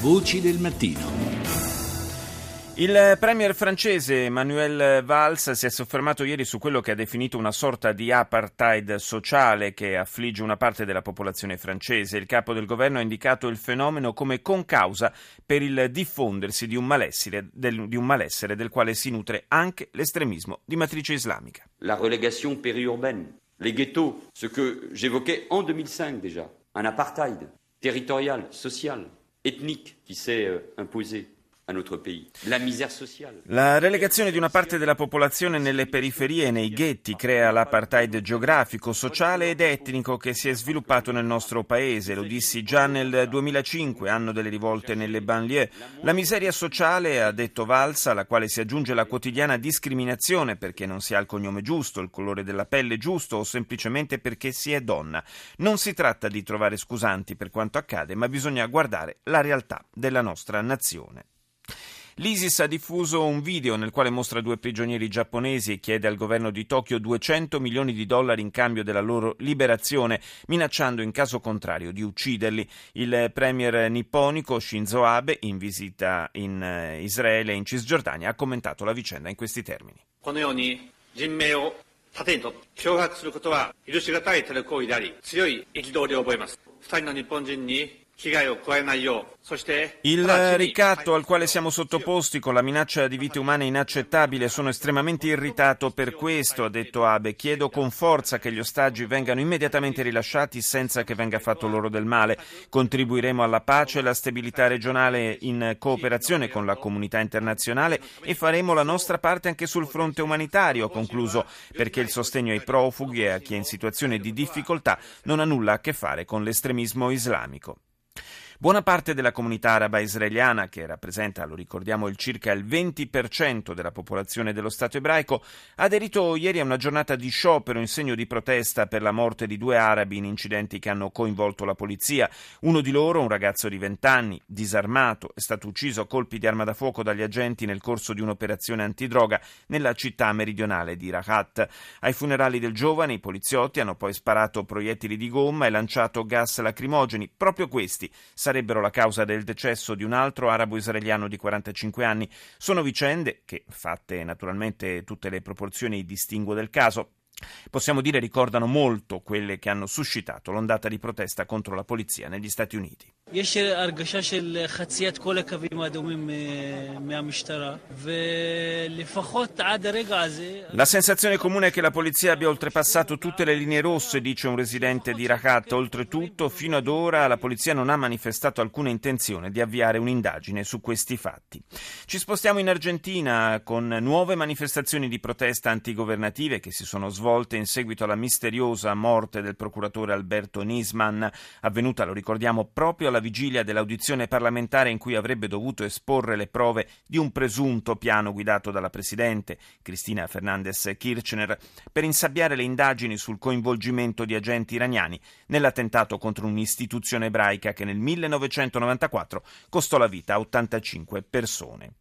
Voci del mattino. Il premier francese Manuel Valls si è soffermato ieri su quello che ha definito una sorta di apartheid sociale che affligge una parte della popolazione francese. Il capo del governo ha indicato il fenomeno come concausa per il diffondersi di un malessere del, di un malessere del quale si nutre anche l'estremismo di matrice islamica. La relegation périurbaine, les ghettos, ce que j'évoquais en 2005 déjà, un apartheid territorial, social, ethnique qui s'est euh, imposé la relegazione di una parte della popolazione nelle periferie e nei ghetti crea l'apartheid geografico, sociale ed etnico che si è sviluppato nel nostro paese. Lo dissi già nel 2005, anno delle rivolte nelle banlieue. La miseria sociale, ha detto Valsa, alla quale si aggiunge la quotidiana discriminazione perché non si ha il cognome giusto, il colore della pelle giusto o semplicemente perché si è donna. Non si tratta di trovare scusanti per quanto accade, ma bisogna guardare la realtà della nostra nazione. L'ISIS ha diffuso un video nel quale mostra due prigionieri giapponesi e chiede al governo di Tokyo 200 milioni di dollari in cambio della loro liberazione, minacciando in caso contrario di ucciderli. Il premier nipponico Shinzo Abe, in visita in eh, Israele e in Cisgiordania, ha commentato la vicenda in questi termini. このように人命を盾にと脅迫することは許し難いテロ行為であり強い憤りを覚えます二人の日本人に il ricatto al quale siamo sottoposti con la minaccia di vite umane è inaccettabile. Sono estremamente irritato per questo, ha detto Abe. Chiedo con forza che gli ostaggi vengano immediatamente rilasciati senza che venga fatto loro del male. Contribuiremo alla pace e alla stabilità regionale in cooperazione con la comunità internazionale e faremo la nostra parte anche sul fronte umanitario, ha concluso, perché il sostegno ai profughi e a chi è in situazione di difficoltà non ha nulla a che fare con l'estremismo islamico. Buona parte della comunità araba israeliana, che rappresenta, lo ricordiamo, il circa il 20% della popolazione dello Stato ebraico, ha aderito ieri a una giornata di sciopero in segno di protesta per la morte di due arabi in incidenti che hanno coinvolto la polizia. Uno di loro, un ragazzo di 20 anni, disarmato, è stato ucciso a colpi di arma da fuoco dagli agenti nel corso di un'operazione antidroga nella città meridionale di Rahat. Ai funerali del giovane i poliziotti hanno poi sparato proiettili di gomma e lanciato gas lacrimogeni. Proprio questi sarebbero la causa del decesso di un altro arabo-israeliano di 45 anni. Sono vicende che, fatte naturalmente tutte le proporzioni di distinguo del caso, possiamo dire ricordano molto quelle che hanno suscitato l'ondata di protesta contro la polizia negli Stati Uniti. יש הרגשה של חציית כל הקווים האדומים מהמשטרה, ולפחות עד הרגע הזה... La sensazione comune è che la polizia abbia oltrepassato tutte le linee rosse, dice un residente di Rakat. Oltretutto, fino ad ora la polizia non ha manifestato alcuna intenzione di avviare un'indagine su questi fatti. Ci spostiamo in Argentina con nuove manifestazioni di protesta antigovernative che si sono svolte in seguito alla misteriosa morte del procuratore Alberto Nisman, avvenuta, lo ricordiamo, proprio alla alla vigilia dell'audizione parlamentare in cui avrebbe dovuto esporre le prove di un presunto piano guidato dalla Presidente, Cristina Fernandez Kirchner, per insabbiare le indagini sul coinvolgimento di agenti iraniani nell'attentato contro un'istituzione ebraica che nel 1994 costò la vita a 85 persone.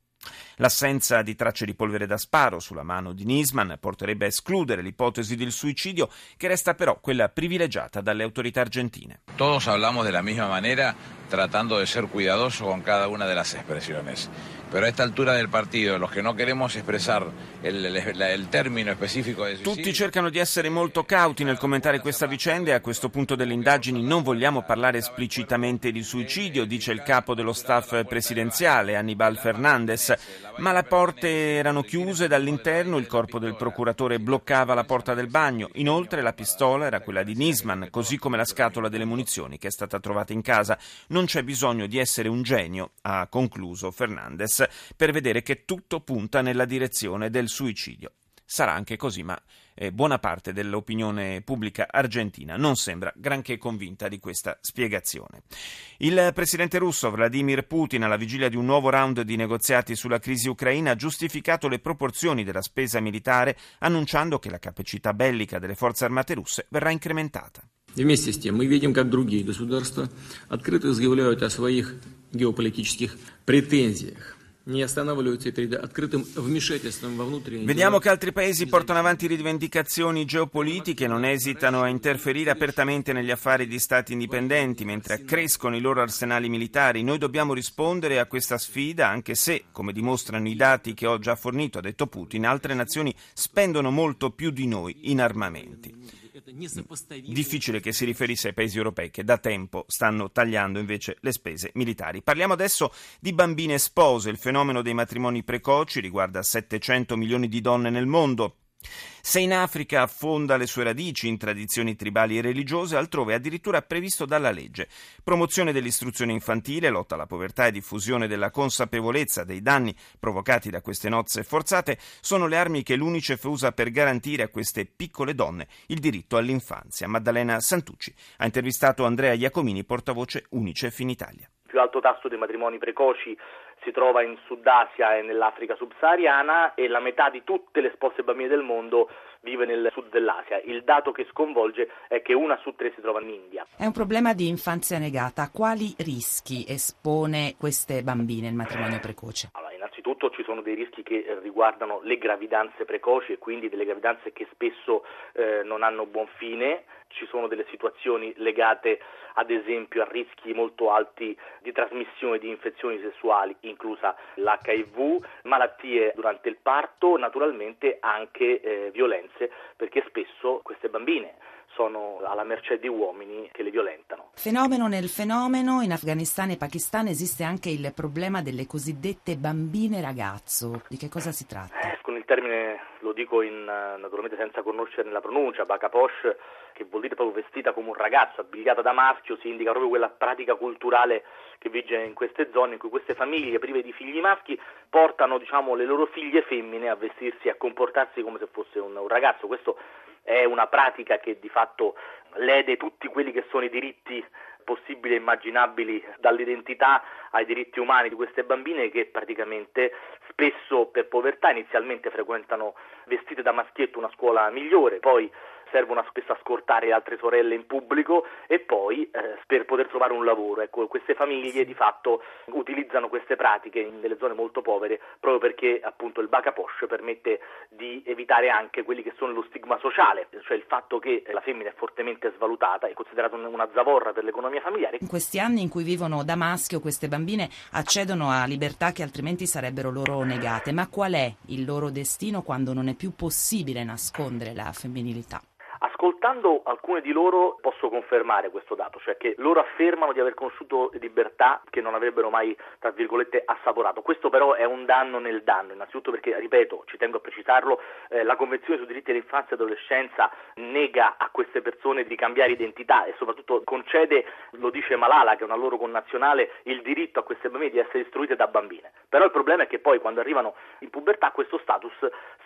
L'assenza di tracce di polvere da sparo sulla mano di Nisman porterebbe a escludere l'ipotesi del suicidio, che resta però quella privilegiata dalle autorità argentine. Todos hablamos de la misma manera, tratando de ser cuidadoso con cada una de las expresiones. Pero a esta altura del partido, los que no queremos expresar el, el, el término específico de suicidio... Tutti cercano di essere molto cauti nel commentare questa vicenda e a questo punto delle indagini non vogliamo parlare esplicitamente di suicidio, dice il capo dello staff presidenziale, Annibal Fernandez ma le porte erano chiuse dall'interno, il corpo del procuratore bloccava la porta del bagno. Inoltre la pistola era quella di Nisman, così come la scatola delle munizioni che è stata trovata in casa. Non c'è bisogno di essere un genio, ha concluso Fernandez, per vedere che tutto punta nella direzione del suicidio. Sarà anche così, ma eh, buona parte dell'opinione pubblica argentina non sembra granché convinta di questa spiegazione. Il presidente russo Vladimir Putin, alla vigilia di un nuovo round di negoziati sulla crisi ucraina, ha giustificato le proporzioni della spesa militare, annunciando che la capacità bellica delle forze armate russe verrà incrementata. Вместе с тем мы видим, как другие государства открыто заявляют о своих геополитических претензиях Vediamo che altri paesi portano avanti rivendicazioni geopolitiche non esitano a interferire apertamente negli affari di stati indipendenti mentre accrescono i loro arsenali militari. Noi dobbiamo rispondere a questa sfida anche se, come dimostrano i dati che ho già fornito, ha detto Putin, altre nazioni spendono molto più di noi in armamenti. Difficile che si riferisse ai paesi europei che da tempo stanno tagliando invece le spese militari. Parliamo adesso di bambine spose. Il fenomeno dei matrimoni precoci riguarda 700 milioni di donne nel mondo. Se in Africa affonda le sue radici in tradizioni tribali e religiose, altrove è addirittura previsto dalla legge. Promozione dell'istruzione infantile, lotta alla povertà e diffusione della consapevolezza dei danni provocati da queste nozze forzate sono le armi che l'UNICEF usa per garantire a queste piccole donne il diritto all'infanzia. Maddalena Santucci ha intervistato Andrea Iacomini, portavoce UNICEF in Italia. Più alto tasso dei matrimoni precoci si trova in Sud Asia e nell'Africa subsahariana e la metà di tutte le spose bambine del mondo vive nel sud dell'Asia. Il dato che sconvolge è che una su tre si trova in India. È un problema di infanzia negata. Quali rischi espone queste bambine il matrimonio precoce? Allora, innanzitutto ci sono dei rischi che riguardano le gravidanze precoci e quindi delle gravidanze che spesso eh, non hanno buon fine. Ci sono delle situazioni legate ad esempio a rischi molto alti di trasmissione di infezioni sessuali, inclusa l'HIV, malattie durante il parto, naturalmente anche eh, violenze, perché spesso queste bambine sono alla mercé di uomini che le violentano. Fenomeno nel fenomeno, in Afghanistan e Pakistan esiste anche il problema delle cosiddette bambine ragazzo. Di che cosa si tratta? Eh, con il termine lo dico in, naturalmente senza conoscerne la pronuncia, Bakaposh, che vuol dire proprio vestita come un ragazzo, abbigliata da maschio, si indica proprio quella pratica culturale che vige in queste zone in cui queste famiglie prive di figli maschi portano diciamo, le loro figlie femmine a vestirsi e a comportarsi come se fosse un, un ragazzo. Questo è una pratica che di fatto lede tutti quelli che sono i diritti possibili e immaginabili dall'identità ai diritti umani di queste bambine che praticamente spesso per povertà inizialmente frequentano vestite da maschietto una scuola migliore, poi servono spesso a scortare altre sorelle in pubblico e poi eh, per poter trovare un lavoro. Ecco, queste famiglie di fatto utilizzano queste pratiche in delle zone molto povere proprio perché appunto il Baca Posh permette di evitare anche quelli che sono lo stigma sociale, cioè il fatto che la femmina è fortemente svalutata, è considerata una zavorra per l'economia familiare. In questi anni in cui vivono da maschio queste bambine accedono a libertà che altrimenti sarebbero loro negate, ma qual è il loro destino quando non è più possibile nascondere la femminilità? Ascoltando alcune di loro posso confermare questo dato, cioè che loro affermano di aver conosciuto libertà che non avrebbero mai, tra virgolette, assaporato. Questo però è un danno nel danno, innanzitutto perché, ripeto, ci tengo a precisarlo, eh, la Convenzione sui diritti dell'infanzia e dell'adolescenza nega a queste persone di cambiare identità e soprattutto concede, lo dice Malala, che è una loro connazionale, il diritto a queste bambine di essere istruite da bambine. Però il problema è che poi quando arrivano in pubertà questo status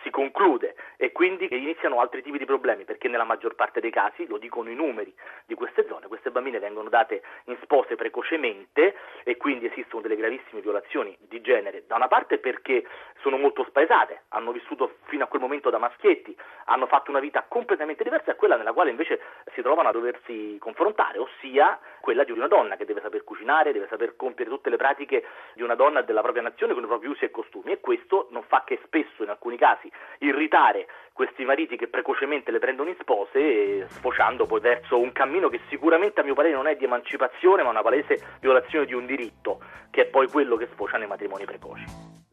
si conclude e quindi iniziano altri tipi di problemi, perché nella maggior maggior parte dei casi, lo dicono i numeri di queste zone, queste bambine vengono date in spose precocemente e quindi esistono delle gravissime violazioni di genere, da una parte perché sono molto spaesate, hanno vissuto fino a quel momento da maschietti, hanno fatto una vita completamente diversa da quella nella quale invece si trovano a doversi confrontare, ossia quella di una donna che deve saper cucinare, deve saper compiere tutte le pratiche di una donna della propria nazione con i propri usi e costumi. E questo non fa che spesso in alcuni casi irritare questi mariti che precocemente le prendono in spose, sfociando poi verso un cammino che sicuramente a mio parere non è di emancipazione, ma una palese violazione di un diritto, che è poi quello che sfocia nei matrimoni precoci.